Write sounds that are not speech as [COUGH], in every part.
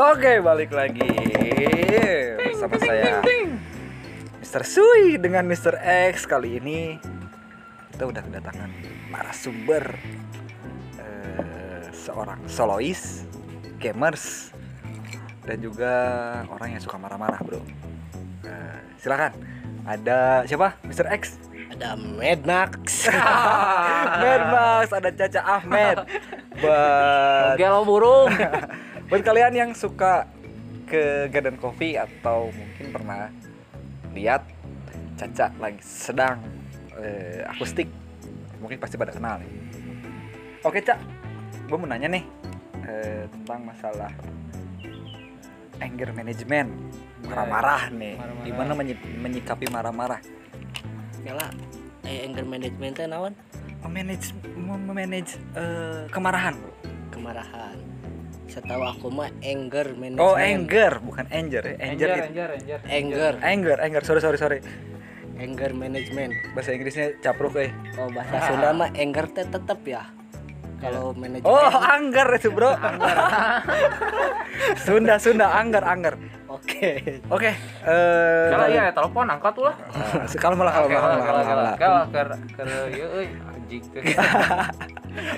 Oke, balik lagi bersama saya Mr. Sui dengan Mr. X kali ini kita udah kedatangan narasumber eh, seorang solois, gamers dan juga orang yang suka marah-marah, Bro. Eh, silakan. Ada siapa? Mr. X. Ada Mad Max. [LAUGHS] Mad Max, ada Caca Ahmed. [LAUGHS] Buat Gelo burung. [LAUGHS] Buat kalian yang suka ke Garden Coffee atau mungkin pernah lihat Caca lagi sedang eh, akustik, mungkin pasti pada kenal nih. Oke Cak, gue mau nanya nih eh, tentang masalah eh, anger management, marah-marah nih. Marah-marah. Gimana menyi- menyikapi marah-marah? Yalah, eh, anger management teh naon? Memanage, memanage eh, kemarahan. Kemarahan. Setahu aku mah anger management. Oh anger, bukan anger ya. Anger, Anjir, itu- anjir, anjir. Anger. anger, anger. Sorry, sorry, sorry. Anger management. Bahasa Inggrisnya capruk eh. Oh, bahasa Sunda mah anger teh tetep ya. Kalau manajemen Oh, anggar itu, Bro. [LAUGHS] Sunda, Sunda, anggar, anggar. Oke. Oke, eh Kalau iya telepon angkat tuh lah. sekali malah kalau malah Kalau malah malah. kalau ker ker ieu euy anjing teh. [LAUGHS]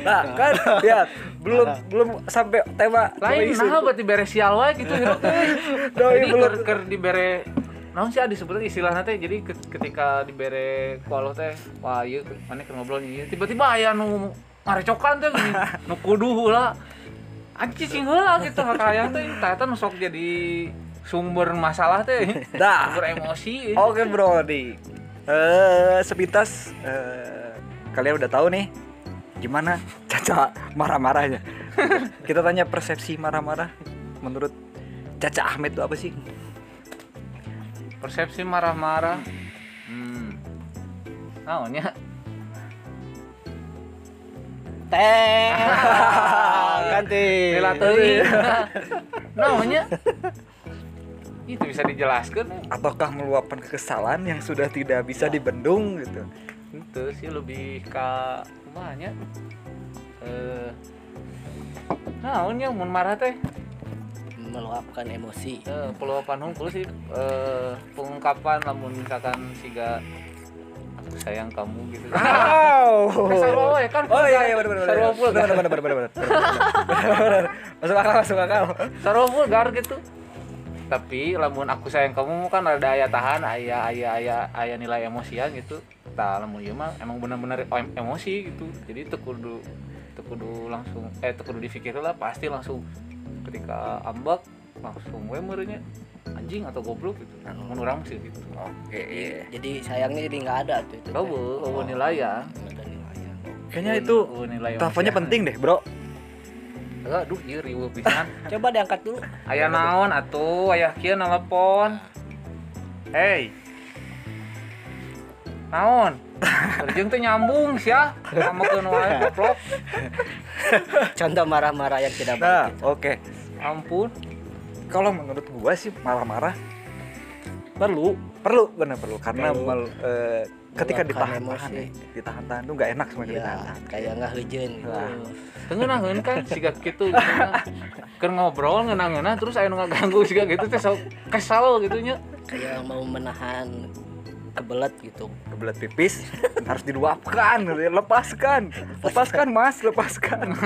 Nah, kan lihat belum belum sampai tema Lain nah berarti beres sial wae gitu hirup [LAUGHS] teh. Doi, Jadi belum. ker dibere naon sih disebutnya istilahnya teh jadi ke- ketika dibere ku Allah teh wah ieu mana keur ngobrol ieu tiba-tiba aya nu ngarecokan teh gini [LAUGHS] nu kudu heula anjing cing heula gitu kakayang teh ternyata nu sok jadi sumber masalah teh [LAUGHS] Dah. sumber emosi Oke, Bro, di eh sepintas eh, kalian udah tahu nih gimana Caca marah-marahnya. [LAUGHS] Kita tanya persepsi marah-marah menurut Caca Ahmed itu apa sih? persepsi marah-marah hmm naonnya Teh. [LAUGHS] Ganti. Rela teuing. naonnya itu bisa dijelaskan Ataukah meluapkan kekesalan yang sudah tidak bisa dibendung gitu? itu sih lebih ke kumanya eh naonnya mun marah teh Meluapkan emosi. eh, peluapan hungkul sih eh, pengungkapan lamun misalkan siga aku sayang kamu gitu Wow. Kan sarua we kan Oh iya iya benar benar. sarua full Benar benar benar benar benar. Benar. Masuk akal masuk akal. sarua vulgar gitu tapi lamun aku sayang kamu kan ada aya tahan aya aya aya aya nilai emosian gitu tah lamun ieu mah emang bener-bener em- emosi gitu jadi teu kudu teu kudu langsung eh teu kudu dipikir lah pasti langsung ketika ambak langsung we meureunnya anjing atau goblok gitu nah, mun urang sih gitu Oke. iya. Jadi sayangnya jadi nggak ada tuh itu. Eueuh, eueuh nilai ya. Nilai. Kayaknya itu emosian. penting deh, Bro. Aduh ieu riweuh pisan Coba diangkat dulu. Aya naon atuh, aya kieu nelpon. Hei. Naon? Kerjeng teh nyambung sia. Ngamakeun wae goblok. Contoh marah-marah yang tidak Nah, baik. oke. Ampun. Kalau menurut gua sih marah-marah perlu, perlu benar perlu karena Perlu. mel- eh, ketika ditahan-tahan emosi. nih, ditahan-tahan tuh nggak enak sebenarnya Ya, ditahan. kayak nggak hujan. Wah. Tengeunaheun kan siga kitu gitu nya. Keur ngobrol ngeunah-ngeunah terus aya nu ngaganggu siga gitu teh sok kesal gitu nya. Kayak mau menahan kebelet gitu. Kebelet pipis [LAUGHS] harus diluapkan, gitu ya. lepaskan, lepaskan mas, lepaskan. [LAUGHS]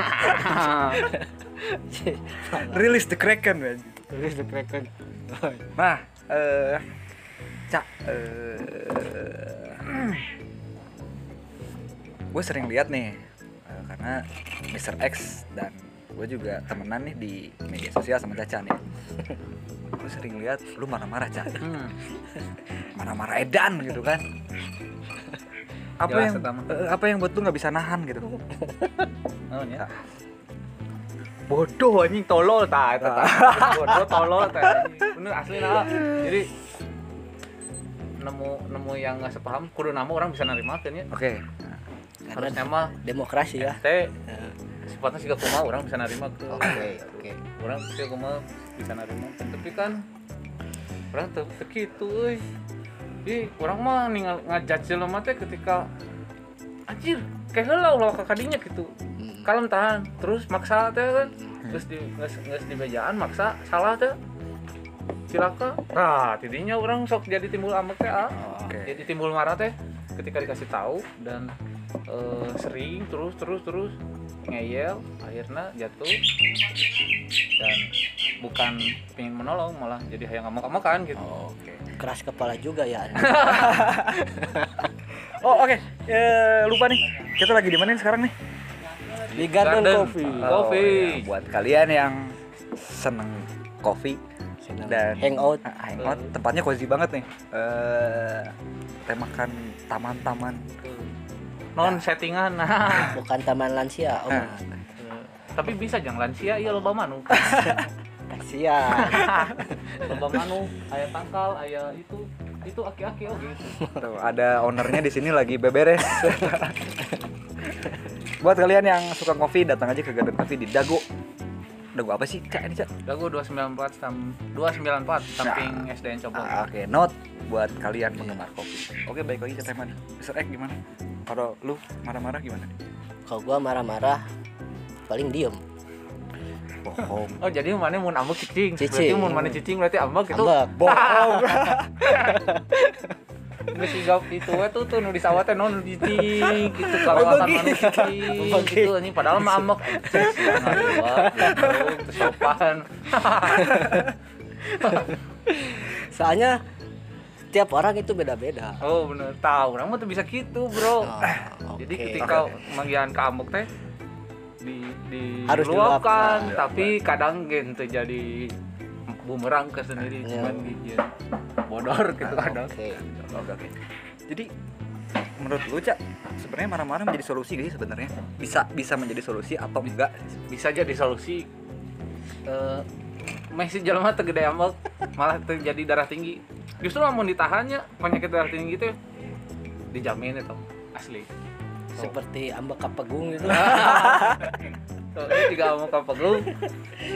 Release the kraken, man. Tulis dekreken. Nah, eh Cak, eh gue sering lihat nih eh, karena Mr. X dan gue juga temenan nih di media sosial sama Caca nih. [LAUGHS] gue sering lihat lu marah-marah Cak, Hmm. [LAUGHS] marah-marah edan gitu kan. Apa Jelas, yang eh, apa yang buat lu nggak bisa nahan gitu? Naon ya? Bodoh anjing tolol ta [LAUGHS] bodoh tolol anjing. bener asli nah jadi nemu nemu yang nggak sepaham kudu nama orang bisa nerima kan ya Oke. Karena harusnya mah demokrasi ya. teh sifatnya sih kumaha orang bisa nerima ke Oke, oke. orang sih kumaha bisa nerima tapi kan orang tuh segitu euy Ih, orang mah ningal ngajak jelema teh ketika anjir kayak heula ulah ka kadinya gitu Hmm. kalem tahan terus maksa teh kan terus di nges, nges di mejaan maksa salah tuh cilaka nah tidinya orang sok jadi timbul amek teh ah. Oke. jadi timbul marah teh ketika dikasih tahu dan eh, sering terus terus terus ngeyel akhirnya jatuh dan bukan pengen menolong malah jadi hayang ngamuk-ngamukan gitu Oke. Keras kepala juga ya. [LAUGHS] Oh oke, Eh, lupa nih. Kita lagi di mana sekarang nih? Di Garden, Garden. Coffee. Oh. Coffee. ya, buat kalian yang seneng kopi dan Hangout. Ah, hangout, tempatnya cozy banget nih. Eh, temakan taman-taman. non settingan nah [LAUGHS] Bukan taman lansia, Om. Nah, tapi bisa jangan lansia iya loba manu Kasihan. [LAUGHS] [LAUGHS] loba manu ayah tangkal ayah itu itu aki-aki oh gitu tuh, ada ownernya di sini lagi beberes. buat kalian yang suka kopi datang aja ke Garden Coffee di Dago. Dago apa sih? Cak ini, Cak. Dago 294 sam 294 samping SDN Coblong. Ah, Oke, note buat kalian penggemar kopi. Oke, baik lagi ke teman. Mr. X gimana? Kalau lu marah-marah gimana? Kalau gua marah-marah paling diem. Bohong. Oh, jadi mana mun ambek cicing. Cicing. Berarti mun mana cicing berarti ambek itu. Ambek. [LAUGHS] [LAUGHS] Bohong. Geus sigap itu we tuh tuh nu di sawah teh non cicing gitu kalau Oh, begitu. mana cicing gitu [LAUGHS] anjing padahal mah. Ngaduh, gitu, sopan. [LAUGHS] Soalnya tiap orang itu beda-beda. Oh, bener. Tahu, orang mah tuh bisa gitu, Bro. Oh, Jadi oke. ketika manggilan ke ambek teh di di Harus diluapkan, tapi kadang gitu jadi bumerang ke sendiri Ya. cuman bikin bodor gitu kadang. Oke. Oke, oke. Jadi menurut lu Cak, sebenarnya marah-marah menjadi solusi gak sih sebenarnya? Bisa bisa menjadi solusi atau enggak? Bisa jadi solusi eh masih jelema teu gede ambek malah terjadi darah tinggi. Justru lamun ditahannya penyakit darah tinggi gitu dijamin itu asli. Seperti ambek kapegung gitu. [LAUGHS] Tiga amuk apa gue?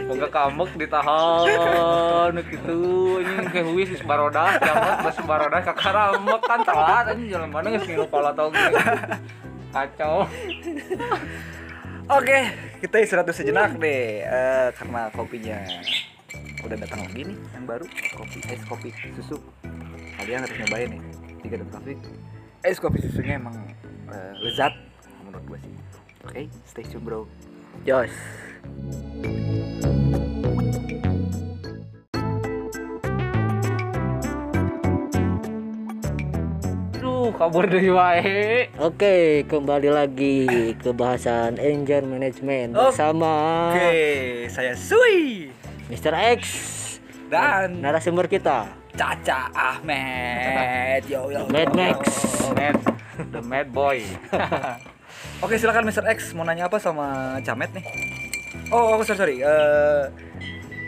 Boga kamuk ditahan gitu. Ini kayak huis baroda, jamat bas baroda kakaramek kan telat. Ini jalan mana nggak sih kepala tau gue kacau. Oke, kita istirahat sejenak deh. Eh, karena kopinya udah datang lagi nih yang baru. Kopi es kopi susu. Kalian harus nyobain nih tiga dan kopi. Es kopi susunya emang eh, lezat menurut gue sih. Oke stay tune bro Jos. Duh kabur dari wae. Oke, kembali lagi ke bahasan engine management Oh. bersama oke saya Sui Mr. X dan narasumber kita Caca Ahmed yo yo Mad Max. Mad, the mad boy. [LAUGHS] Oke silakan Mr. X mau nanya apa sama Camet nih? Oh, oh sorry sorry. Eh,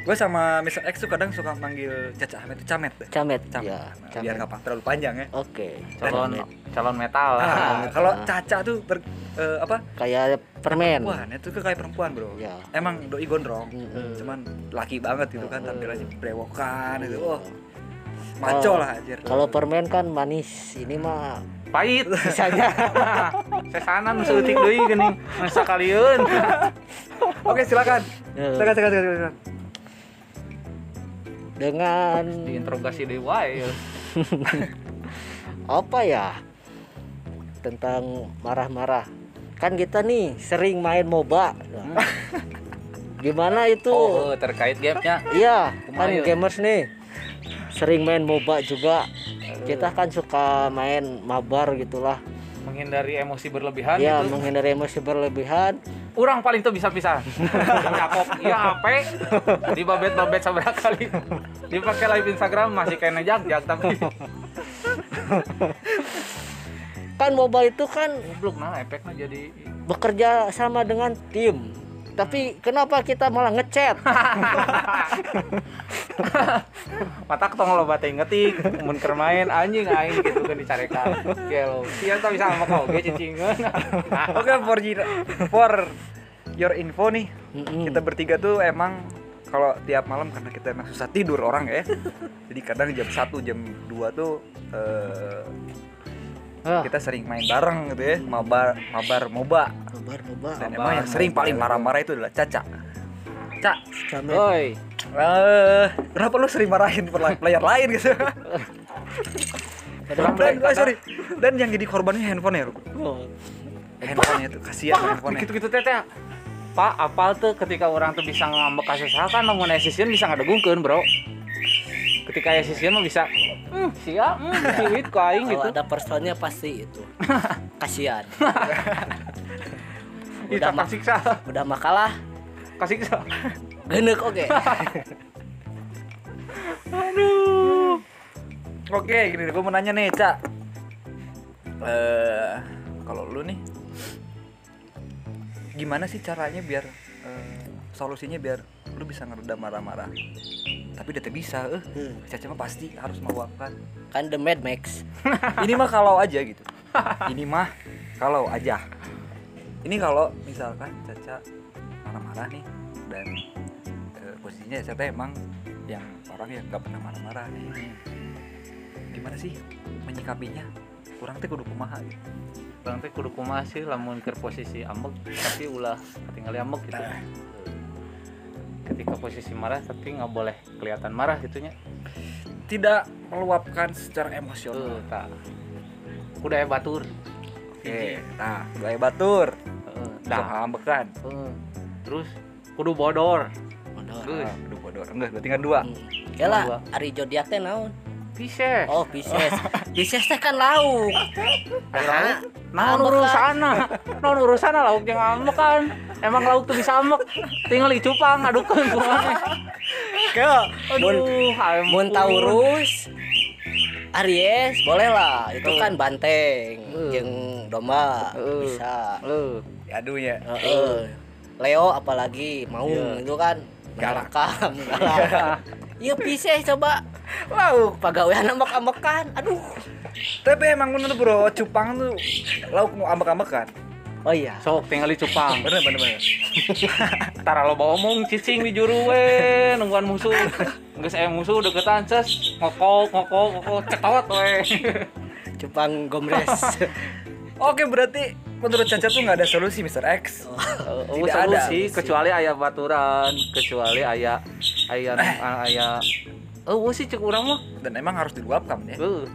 gue sama Mr. X tuh kadang suka manggil Caca Ahmed itu Camet deh. Camet. Camet. Ya, Nah, Camet. biar nggak terlalu panjang ya. Oke. Calon Camet. calon metal. Ah, kalau Caca tuh ber- eh, apa? Kayak permen. Perempuan, itu tuh kayak perempuan bro. Ya. Emang doi gondrong, Mm-mm. cuman laki banget gitu kan Mm. tampilannya brewokan gitu. Iya. Oh, maco lah anjir. Kalau permen kan manis, ini mah Pahit. [LAUGHS] sisanya. Sesanan [LAUGHS] seutik deui geuning masa kalian. [LAUGHS] Oke silakan. Ya. Silakan silakan silakan. silakan. Dengan Diinterogasi wae. apa ya? Tentang marah-marah. Kan kita nih sering main MOBA. Nah, Gimana itu? Oh, terkait gamenya. Iya, kan gamers nih. Sering main MOBA juga. Kita kan suka main mabar gitulah. menghindari emosi berlebihan Ya, gitu. menghindari emosi berlebihan. Orang paling tuh bisa pisah. [LAUGHS] Cakok, iya HP. Di babet babet seberapa kali. Dipakai live Instagram masih kayak nejak jak tapi Kan MOBA itu kan belum nah efeknya jadi bekerja sama dengan tim. Tapi kenapa kita malah ngechat? [LAUGHS] mata tong lo bate ngetik mun keur main anjing aing gitu kan dicarekan. Gelo. Sian tah bisa sama kau ge cicingeun. [LAUGHS] Oke for your, for your info nih, kita bertiga tuh emang kalau tiap malam karena kita emang susah tidur orang ya. [LAUGHS] Jadi kadang jam 1 jam 2 tuh eh, Ah, kita sering main bareng gitu ya, mabar mabar moba. mabar MOBA. Dan Mabar, emang yang sering mabar. paling marah-marah itu adalah Caca. Jamet. Oi. eh kenapa lu sering marahin player lain gitu? Dan, oh, sorry. Dan yang jadi korbannya handphone ya, Oh. handphonenya itu kasihan handphonenya. gitu-gitu teh teh. Pak, apal tuh ketika orang tuh bisa ngambek kasih kan namun esisian bisa ngadegungkeun, Bro. Ketika esisian mah bisa hmm, siap, hmm, [LAUGHS] siwit ku aing gitu. ada personnya pasti itu. [LAUGHS] Kasihan. [LAUGHS] Udah, ma- kasiksa, udah makalah. kasiksa. Genek oke. Oke, gini gue mau nanya nih, Cak. Eh, kalau lu nih gimana sih caranya biar eh, solusinya biar lu bisa ngeredam marah-marah? Tapi udah bisa, eh. Hmm. Caca mah pasti harus meluapkan. Kan The Mad Max. [LAUGHS] Ini mah kalau aja gitu. Ini mah kalau aja. Ini kalau misalkan Caca marah-marah nih dan eh, posisinya Caca emang yang orang yang nggak pernah marah-marah nih. Gimana sih menyikapinya? Kurang teh kudu kumaha gitu. Orang teh kudu kumaha sih lamun keur posisi ambek tapi ulah ketinggalan ambek gitu. Ketika posisi marah tapi nggak boleh kelihatan marah gitunya. Tidak meluapkan secara emosional. tak. Udah ya batur. Oke, nah, dua batur. Dah dah. ambekan. Heeh. Terus kudu bodor. Bodor. Ah, Aduh, bodor. Enggak, berarti kan dua. Hmm. Kela, Dua. Ari Zodiac teh naon? Pisces. Oh, Pisces. Pisces teh kan lauk. Ada lauk. Ambek urusana? [LAUGHS] Naon urusana lauk yang ambek kan? Emang lauk tuh bisa ambek. Tinggal dicupang adukeun ku maneh. Ke, mun mun Taurus Aries boleh lah itu kan banteng Tuh. jeung domba Tuh. bisa Lu. Aduh ya. Heeh. Leo apalagi mau Iya. itu kan Galak. merekam galak. Iya Pisces coba lauk pagawean ambek-ambekan aduh Tapi emang bener bro, cupang tuh lauk mau ambek-ambekan. oh iya Sok tinggal dicupang. Bener bener bener. [LAUGHS] Tara lo bawa omong cicing di juru we nungguan musuh. Geus aya musuh deketan ces ngokok ngokok ngokok cetot we. [LAUGHS] cupang gomres [LAUGHS] Oke berarti menurut Caca tuh nggak ada solusi Mr. X. Oh, Tidak ada solusi solusi. kecuali aya baturan, kecuali aya aya aya Oh, sih cek urang mah. Dan emang harus diluapkan ya. Uh.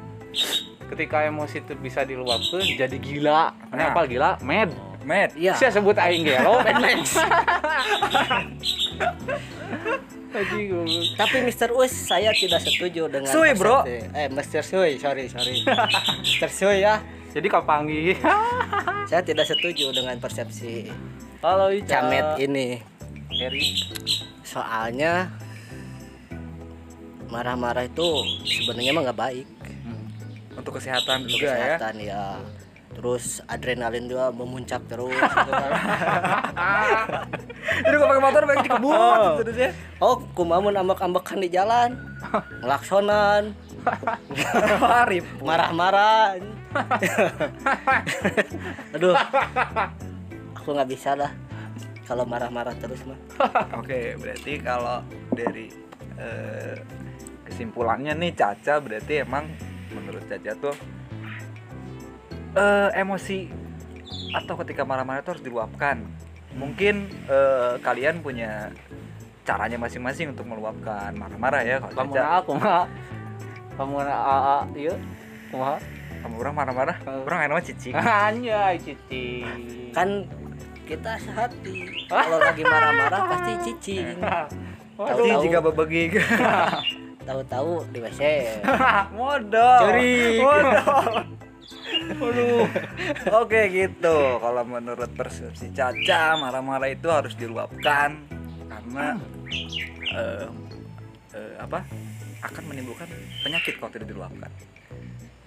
Ketika emosi itu bisa diluapkan jadi gila. Nah. Apa gila? Mad. Met. iya Saya sebut aing gelo. Mad Max. Tapi Mr. Us saya tidak setuju dengan Sui, bro. persepsi- eh Mr. Sui sorry sorry [LAUGHS] Mr. Sui ya Jadi kapangi. [LAUGHS] saya tidak setuju dengan persepsi Halo Ica. Camet ini Eri. soalnya marah-marah itu sebenarnya mah nggak baik. Untuk kesehatan untuk juga ya. kesehatan ya. terus adrenalin juga memuncak terus gitu kan. [LAUGHS] Jadi kalau pakai motor pengen dikebut terus ya. oh kumamun ambek-ambekan di jalan. [LAUGHS] Ngelaksonan. [LAUGHS] Marah-marah. Aduh. Aku nggak bisa lah kalau marah-marah terus mah. Oke, berarti kalau dari eh, kesimpulannya nih Caca berarti emang menurut Caca tuh eh, emosi atau ketika marah-marah itu harus diluapkan. Mungkin eh, kalian punya caranya masing-masing untuk meluapkan marah-marah ya kalau Kamu Caca. aku mah. Kamu aa iya. Kumaha? Kamu orang marah-marah, orang enak cicing. [LAUGHS] Anjay cici. kan kita sehati [LAUGHS] kalau lagi marah-marah pasti cicing Pasti Tahu-tahu. jika berbagi [LAUGHS] tahu-tahu di WC [LAUGHS] modal. Curi. Modal. Oke gitu. Kalau menurut persepsi Caca, marah-marah itu harus diluapkan karena eh, eh, apa? akan menimbulkan penyakit kalau tidak diluapkan.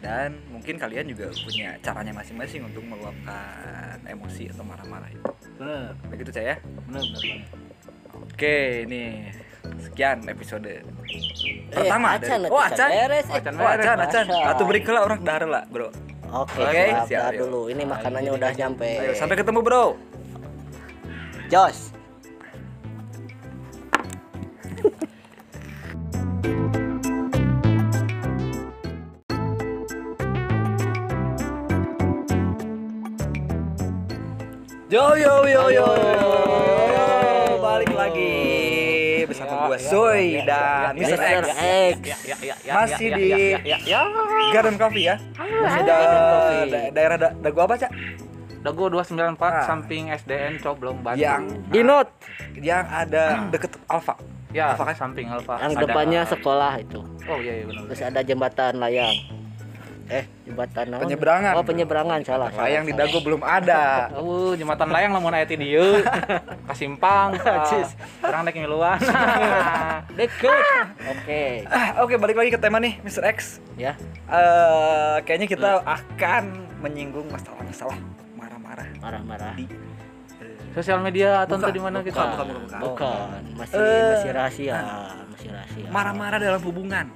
Dan mungkin kalian juga punya caranya masing-masing untuk meluapkan emosi atau marah-marah itu. Bener, Begitu saya. bener. Oke, ini sekian episode pertama Eh, acan, dari- Oh, acan acan. beres, eh. Acan Oh, acan, beres. acan. Masa. Atau beri kela orang darah lah, Bro. oke Oke, siap, siap, dulu ini makanannya udah nyampe Ayo, sampai ketemu, Bro. Jos Yo yo yo yo. Balik Soy dan Mr. Mr. X. Ya, ya, ya, ya, Masih ya, di- ya, ya, ya, ya. Garden Coffee ya Masih Da- daerah da- dagu apa cak Dago 294 Ah. samping SDN Coblong Bandung. yang Dinot yang ada deket Alfa ya, Alfa kan? samping Alfa. yang Ada- depannya sekolah itu. Oh iya iya benar. Terus ada jembatan layang. Eh, jembatan naon? Penyeberangan. Oh, penyeberangan salah. sayang di salah, dagu belum ada Oh, jembatan layang lamun aya ti dieu. [LAUGHS] Kasimpang. Cis. Kurang naik ngiluan. salah. [LAUGHS] Deket. Oke. Ah, oke balik lagi ke tema nih Mr. X Ya. Eh, kayaknya kita akan menyinggung masalah-masalah marah-marah Marah-marah. di Sosial media atau Bukan, di mana kita? bukan, bukan, bukan. Bukan, masih Eh, masih rahasia, masih rahasia. marah-marah dalam hubungan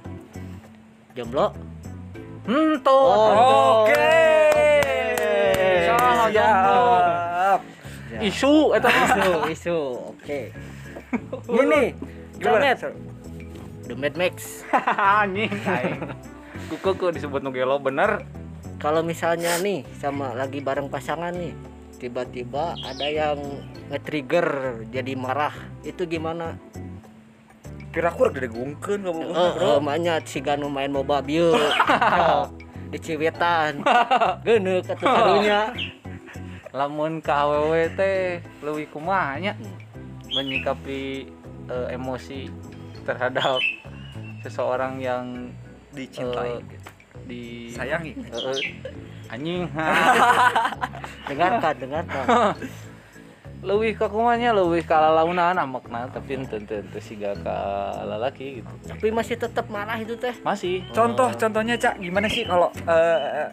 Jomblo? Hmm, tuh. Oh, Oke. Salah, Siap. Isu eta mah. Isu, isu. Oke. Gini, [LAUGHS] Gimana? The Mad Max. [LAUGHS] Anjing. Kuku ku disebut nu gelo bener. Kalau misalnya nih sama lagi bareng pasangan nih, tiba-tiba ada yang nge-trigger jadi marah. Itu gimana? Kira aku udah digungkeun kamu Eh, eh, makanya si Ganu main MOBA bieu. Oh, [LAUGHS] di Ciwetan. Geuneuh atuh karunya. [LAUGHS] Lamun ka awewe teh leuwih kumaha nya menyikapi eh, emosi terhadap seseorang yang dicintai, Eh, di sayangi. Eh, eh, anjing. [LAUGHS] Dengarkan, dengarkan. Leuwih ka kumanya leuwih ka lalaunan amakna tapi henteu teu teu siga ka lalaki gitu. Tapi masih tetap marah itu teh. Masih. Contoh, contohnya cak gimana sih kalau eh,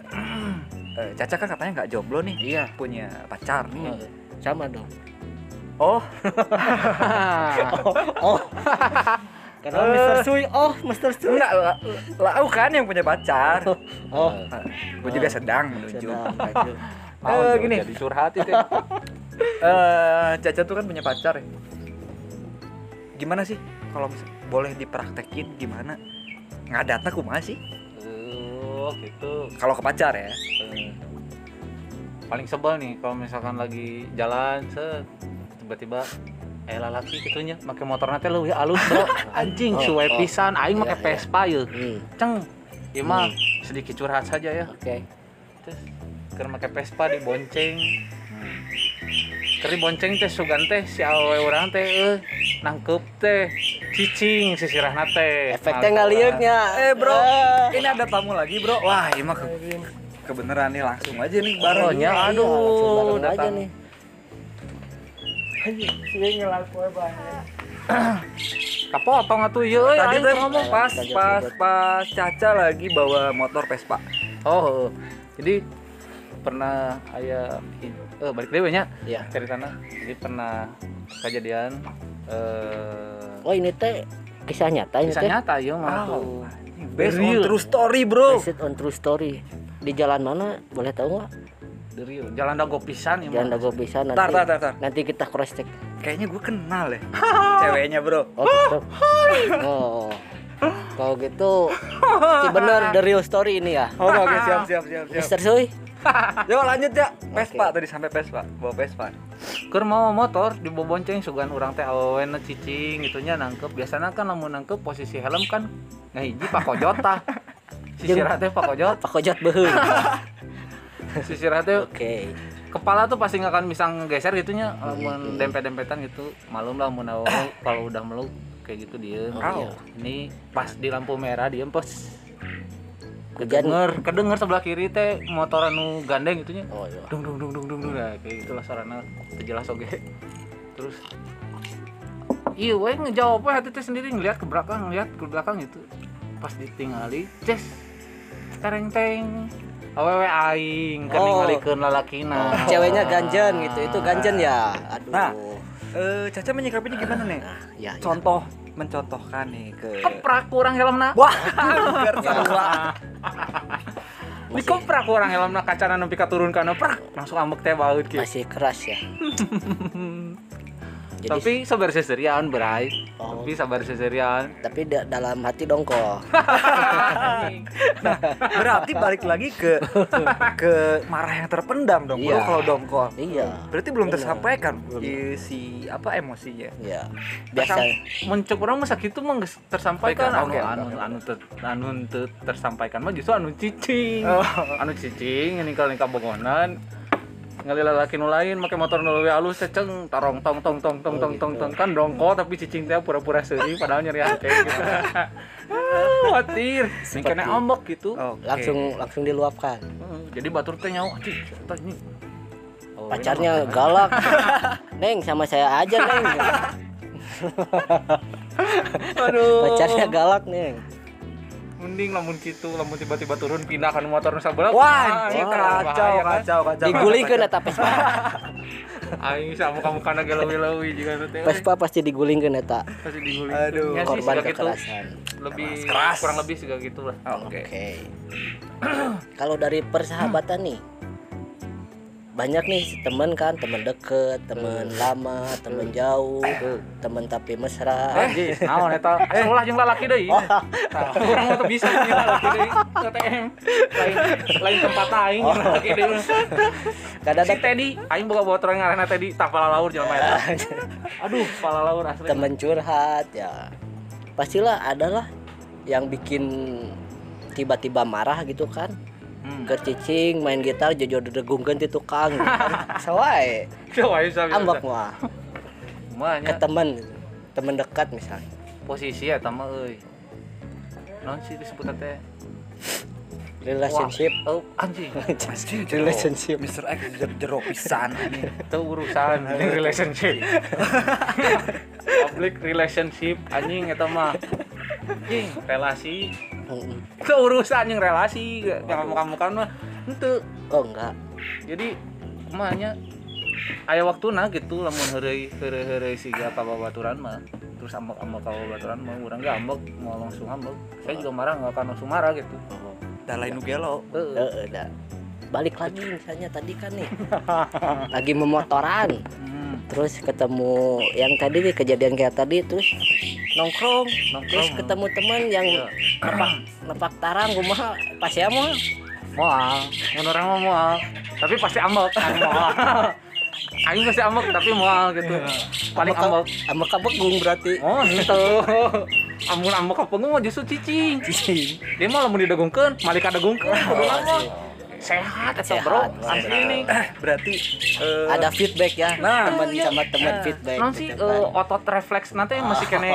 eh, Caca kan katanya nggak jomblo nih, Iya. punya pacar nih. Sama dong. Oh, [LAUGHS] Oh. [LAUGHS] Karena Mr. Sui, oh Mr. Sui. enggak lah, lau kan yang punya pacar. Oh, gue juga sedang menuju. [LAUGHS] Eh, gini. jadi curhat itu. Eh, Caca tuh kan punya pacar ya. Gimana sih kalau boleh dipraktekin gimana? Ngadatna kumaha sih? Oh, gitu. Kalau ke pacar ya. Eh, paling sebel nih kalau misalkan lagi jalan set tiba-tiba eh lalaki gitunya pakai motor nanti lu ya alus bro [LAUGHS] anjing Oh, suwe oh. pisan aing Iya, make iya. Vespa ya Hmm, ceng ya mah Hmm. sedikit curhat saja ya Oke. terus keur make Vespa dibonceng keur dibonceng teh sugan teh si awewe urang teh eh nangkep teh cicing sisirahna teh Efeknya nggak liuknya. Eh bro, Ah. ini ada tamu lagi bro. Wah, ini mah ke- kebeneran nih langsung aja nih bareng. Oh, Iya, aduh, langsung aja nih. apa apa ngatuh ya euy, Tadi aing teh ngomong pas pas pas Caca lagi bawa motor Vespa. Oh, jadi pernah ayah eh balik dewe nya Ya. ceritanya. Jadi pernah kejadian eh Oh ini teh kisah nyata ini kisah teh. nyata ya mah Wow. tuh. Based on Real. true story bro. Based on true story. Di jalan mana? Boleh tahu nggak? Dari jalan dago pisan ya. Jangan mah. dago bisa nanti. Tar, tar, tar, tar. Nanti kita cross check. Kayaknya gue kenal ya. [LAUGHS] Ceweknya bro. Oh, tetep. oh. Kalau gitu, [LAUGHS] si bener the real story ini ya. Oke, oke, siap, siap, siap, siap. Mister Sui. [LAUGHS] Yuk lanjut ya. Vespa tadi sampai Vespa, bawa Vespa. Keur mau motor di bonceng sugan urang teh awewe na cicing gitunya nangkep. Biasana kan lamun nangkep posisi helm kan ngahiji [LAUGHS] pakojot tah. Sisirah teh pakojot, Pak Kojot beheung. [LAUGHS] sisirah teh Oke. kepala tuh pasti nggak akan bisa ngegeser gitunya lamun dempet-dempetan gitu malum lah mun awewe kalau udah meluk kayak gitu dia Oh, iya. ini pas di lampu merah pas Hujan. Kedenger kedenger sebelah kiri teh motor anu gandeng gitunya Oh iya. dung dung dung dung dung dung nah, kayak gitulah suaranya teu jelas oge terus iya we ngejawab hati teh sendiri ngeliat ke belakang ngeliat ke belakang gitu pas ditingali ces tereng teng awewe aing kan Oh. ningalikeun lalakina Ceweknya ganjen gitu. Itu ganjen ya. Aduh. Nah. Eh, Caca menyikapinya gimana nih? Nah, ya, ya. Contoh, mencontohkan nih ke. keprak kurang helmna Wah, [LAUGHS] hampir sama. dikoprak kurang helmna kacana nepi ka turun kana prak langsung ambek teh baut gitu Masih keras ya. [LAUGHS] Jadi tapi sabar seserian berai Oh. tapi sabar seserian tapi da- dalam hati dongkol. [LAUGHS] Berarti balik lagi ke ke marah yang terpendam dong. Iya. Kalau dongkol. Iya. Berarti belum Benar. tersampaikan Belum. i- si apa emosinya. Iya. Biasa mencuk orang masa gitu mah tersampaikan anu anu anu ter, anu tersampaikan mah justru anu cicing Oh. anu cicing ini kalau nikah bogonan ngali lalaki nu lain make motor nu leuwih halus ceceng tarong tong tong tong tong Oh, tong tong tong kan dongko tapi cicing teh pura-pura seuri padahal nyeri hati gitu. Ah, Khawatir, Ning kena ambek gitu. Oke. Langsung langsung diluapkan. Heeh, Jadi batur teh nyawa. Oh, Pacarnya galak. [LAUGHS] Neng sama saya aja, Neng. aduh. Pacarnya galak, Neng. Mending lamun gitu, lamun tiba-tiba turun pindah kan motor nu sabelah. Wah, anjing, anjing, kacau, bahaya kan. kacau, kacau. Digulingkeun eta Vespa. [LAUGHS] Aing sama kamu kana ge leuwih-leuwih juga teh. Vespa pasti digulingkeun eta. Pasti diguling. Aduh. Ya sih, Korban gitu. kekerasan. Lebih Keras. kurang lebih juga gitu lah. Oke. Oke. [CLEARS THROAT] Kalau dari persahabatan nih, banyak nih temen kan, temen deket, temen lama, temen jauh, temen tapi mesra. Anjing, naon eta? Sekolah jeung lalaki deui. Tah, Urang mah teu bisa jeung lalaki deui. TTM. Lain lain tempat aing jeung lalaki deui. Kadang Si Teddy, aing boga bawa orang ngaranna Teddy, tah pala laur jelema eta. [LAUGHS] Aduh, pala laur asli. temen curhat ya, pastilah adalah yang bikin tiba-tiba marah gitu kan. Hmm. Keur cicing main gitar jojo dedegungkeun ti tukang gitu kan. [LAUGHS] Bisa bisa. Ambek mah ke temen temen dekat misalnya. posisi eta mah euy. Naon sih disebut teh? Relationship. Wah, Oh, anjing. [LAUGHS] Relationship. Mr. X jer- jero pisan itu urusan relationship [LAUGHS] public relationship anjing eta mah anjing relasi. Itu urusan anjing relasi yang kamu kamu kan mah itu Oh enggak. jadi kumanya aya waktuna gitu lamun heureuy siga ka babaturan mah terus ambek ambek ka babaturan mah urang ge ambek mau langsung ambek saya juga marah nggak akan langsung marah gitu Da lain nu gelo. Heeh. Dah. Balik lagi misalnya tadi kan nih. [LAUGHS] lagi memotoran. Terus ketemu yang tadi kejadian kayak tadi terus nongkrong, nongkrong. terus ketemu teman yang Iya. nepak nepak tarang kumaha pas ya mah. Mual mun orang mah mual. Tapi pasti ambek [LAUGHS] aing pasti ambek tapi mual gitu. Paling ambek ambek kabegung berarti. Oh gitu. [LAUGHS] Amun ambek kapengung mah justru cicing. Dia mah lamun didegungkeun malik kadegungkeun kudu mah sehat eta Sehat, bro sehat. asli nih Berarti eh, ada feedback ya Nah, teman iya. sama teman Nah, feedback non sih gitu eh, kan. otot refleks nanti masih Oh. kene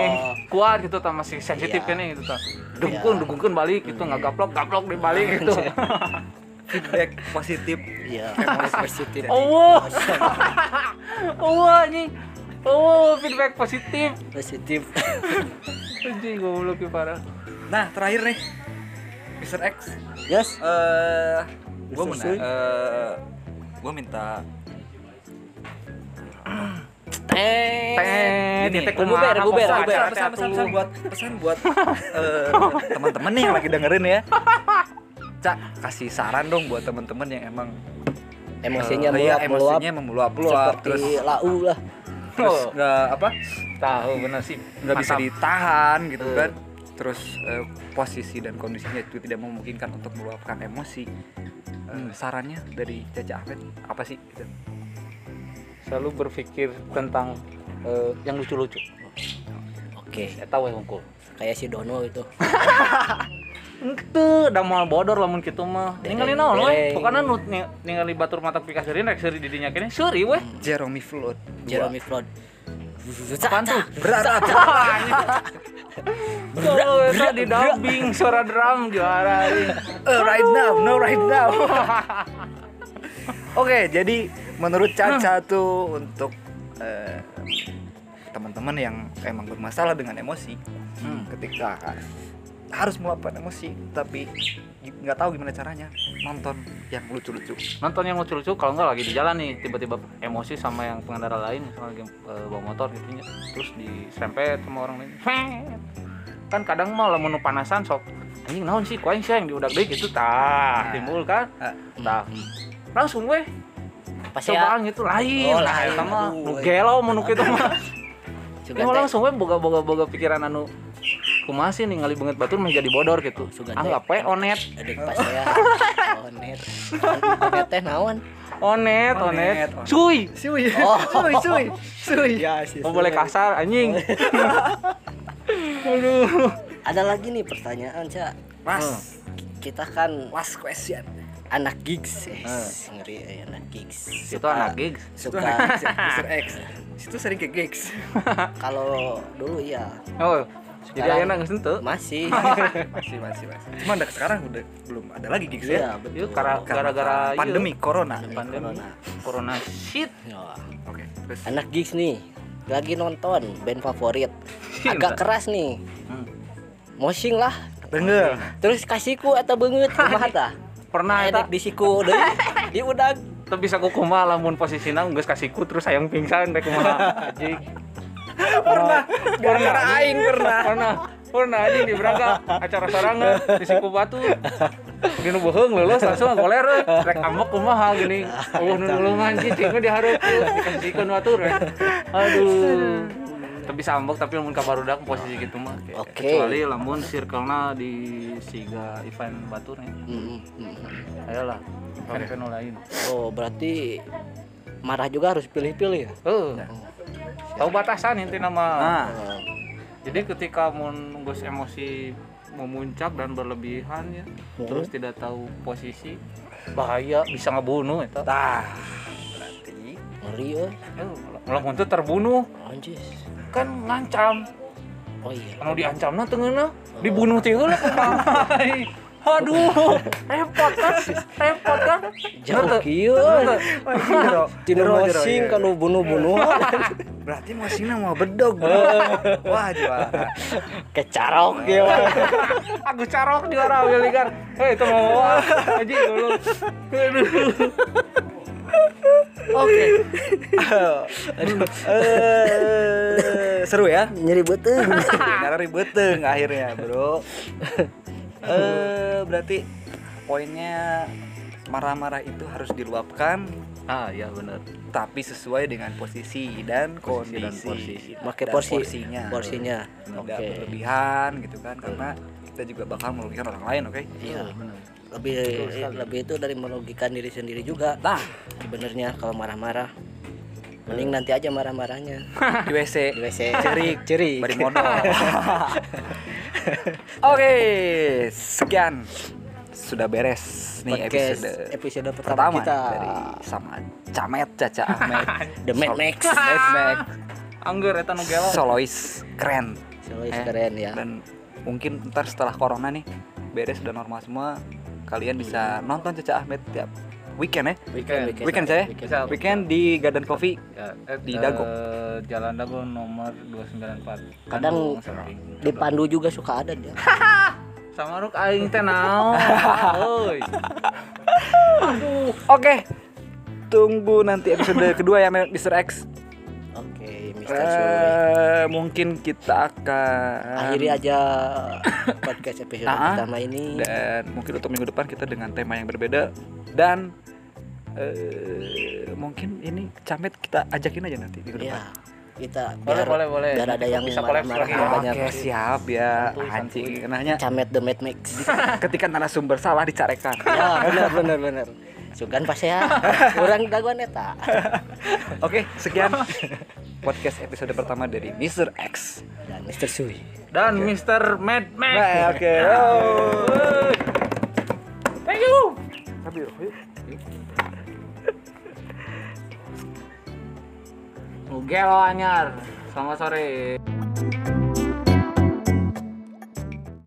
kuat gitu ta masih sensitif Iya. kene gitu ta degungkeun degungkeun balik gitu nggak gaplok gaplok dibalik gitu feedback positif. iya positif [LAUGHS] oh [LAUGHS] oh anjing oh feedback positif positif [LAUGHS] anjing goblok ya parah Nah, terakhir nih. Mr. X yes eh gua Mr. mana Sui. eh gua minta teh teh Gini, titik reguber, kumaha, reguber. hati-hati pesan, pesan, pesan buat pesan buat eh, teman-teman nih yang lagi dengerin ya. Cak, kasih saran dong buat teman-teman yang emang emosinya eh, iya, meluap meluap emosinya meluap-luap terus seperti lau lah terus Oh. nggak apa tahu bener sih nggak bisa ditahan gitu Eh. kan terus eh, posisi dan kondisinya itu tidak memungkinkan untuk meluapkan emosi. Eh, Hmm. sarannya dari Caca Ahmed apa sih? Gitu. selalu berpikir tentang eh, yang lucu-lucu. Oke. Eta we hungkul kayak si Dono itu. [LAUGHS] Itu udah mau bodor lamun kitu mah. Ningali naon we pokokna nu ni- ningali batur mata pika seuri rek seuri di dinya kene seuri we Jeremy Flood. Jeremy Flood apaan tuh berat. Oh, [LAUGHS] eta di dubbing suara drum juara ini. Eh, right now no right now. [LAUGHS] Oke jadi menurut Caca tuh untuk eh, teman-teman yang emang bermasalah dengan emosi Hmm. ketika harus meluapkan emosi tapi nggak tahu gimana caranya nonton yang lucu-lucu. Nonton yang lucu-lucu kalau nggak lagi di jalan nih tiba-tiba emosi sama yang pengendara lain misalnya lagi eh, bawa motor gitu nya terus diserempet sama orang lain. Kan kadang mah lamun nu panasan sok anjing naon sih kuaing sih yang diudak deui gitu tah Nah. timbul kan Ah. tah. Langsung weh. Pas ya. gitu lain. Oh, nah lain. weh. gelo mun nu kitu mah. Ya langsung we boga boga boga pikiran anu kumaha sih ningali banget batur menjadi bodor gitu. Teh. Anggap we onet. Adik pas saya [LAUGHS] onet. Onet teh naon? Onet, Onet. Cuy. Suy, Oh. [LAUGHS] suy, suy, suy. Ya, sih. Oh boleh kasar anjing. [LAUGHS] Aduh. Ada lagi nih pertanyaan, Cak. Mas, Kita kan last question. anak gigs. Eh, ngeri eh, anak gigs. Itu anak gigs. Itu Suka Mr. X. Situ sering ke gigs. kalau dulu ya Oh. Jadi Sekarang- ayeuna geus henteu. masih. [LAUGHS] Masih, masih, masih. Cuma ada sekarang udah belum ada lagi gigs ya. Iya, betul. Yuk gara- gara-gara ieu. pandemi corona. pandemi Corona. corona shit. Ya. Oke, terus Anak gigs nih lagi nonton band favorit. Agak keras nih. Hmm. Mosing lah. denger. Terus kasihku atau banget [LAUGHS] kumaha tah? Pernah Enak eta di siku deui. [LAUGHS] Di udag. tapi bisa ku kumaha lamun posisina geus kasihku terus hayang pingsan rek kumaha anjing. [LAUGHS] Pernah, gara-gara aing pernah. Pernah. Pernah anjing di berangka acara sorangan di Siku Batu. Gini bohong lulus langsung goler euy. rek amok kumaha gini. Oh nulungan cicing di hareup dikasihkeun batur rek. Aduh. Tapi bisa ambok tapi lamun ka barudak posisi gitu mah. Oke. Kecuali lamun circle-na di siga event batur nih. Hmm, hmm. Ayolah. Event lain. Oh, berarti marah juga harus pilih-pilih ya? Oh. Tahu batasan inti nama. Nah, Jadi ketika mun geus emosi memuncak dan berlebihan ya, terus tidak tahu posisi, bahaya bisa ngebunuh itu. tah. Berarti ngeri euy. Eh, lamun teu terbunuh Anjis. kan ngancam. Oh iya. Anu diancamna teu ngeunah, dibunuh heula kumaha. [LAUGHS] Aduh, repot kan? Repot kan? Jauh kieu. Jero, mosing iya. kalau bunuh-bunuh Berarti mosingnya mau bedog. bro. Wah, juara. kecarok ya. Aku carok juara Willy kan. Eh itu mau wah, anjing dulu. Oke. Eh, seru ya? Nyeri beteng. Karena [LAUGHS] ribeteng akhirnya, Bro. Eh, berarti poinnya marah-marah itu harus diluapkan Ah iya benar. tapi sesuai dengan posisi dan Posisi dan kondisi. porsi. Pakai Dan porsi porsinya. Porsinya. Tidak Oke. berlebihan gitu kan karena kita juga bakal merugikan orang lain, oke? Iya. benar. Lebih lebih itu dari merugikan diri sendiri juga. Nah, Sebenarnya kalau marah-marah mending nanti aja marah-marahnya di WC di WC. cerik Cerik. bari modal. [LAUGHS] [LAUGHS] Oke, sekian sudah beres nih Podcast episode episode pertama, pertama kita. dari sama Camet Caca [LAUGHS] Ahmed The Mad Max. Mad Max Angger eta nu gelo. solois keren Solois Eh, keren ya. dan mungkin ntar setelah corona nih beres udah normal semua kalian bisa nonton Caca Ahmed tiap weekend ya Weekend. weekend saya Bisa. weekend di Garden Coffee Ya, eh, Di Dago. Jalan Dago nomor 294. Kadang. Di Pandu juga suka ada dia. [LAUGHS] sama ruk aing teh naon. [LAUGHS] Oke tunggu nanti episode [LAUGHS] kedua ya Mr. X Oke, Mr. Suy. Eh, mungkin kita akan Akhiri aja podcast episode Ah, ah. pertama ini. dan mungkin untuk minggu depan kita dengan tema yang berbeda dan eh, mungkin ini camet kita ajakin aja nanti minggu Ya, depan. kita Boleh, biar, boleh, boleh. biar ada yang Bisa collab marah-marah lagi. banyak. Oke siap ya anjing nanya Camet the Mad Max. ketika narasumber salah dicarekan. ya, benar benar benar. Sugan pas ya. Kurang daguan eta. [LAUGHS] Oke sekian podcast episode pertama dari Mr. X. Dan Mr. Suy. Dan Mr. Mad Max. Nah, oke. Euy. Thank you. Tapi yuk, yuk. Nu gelo anyar. Selamat sore.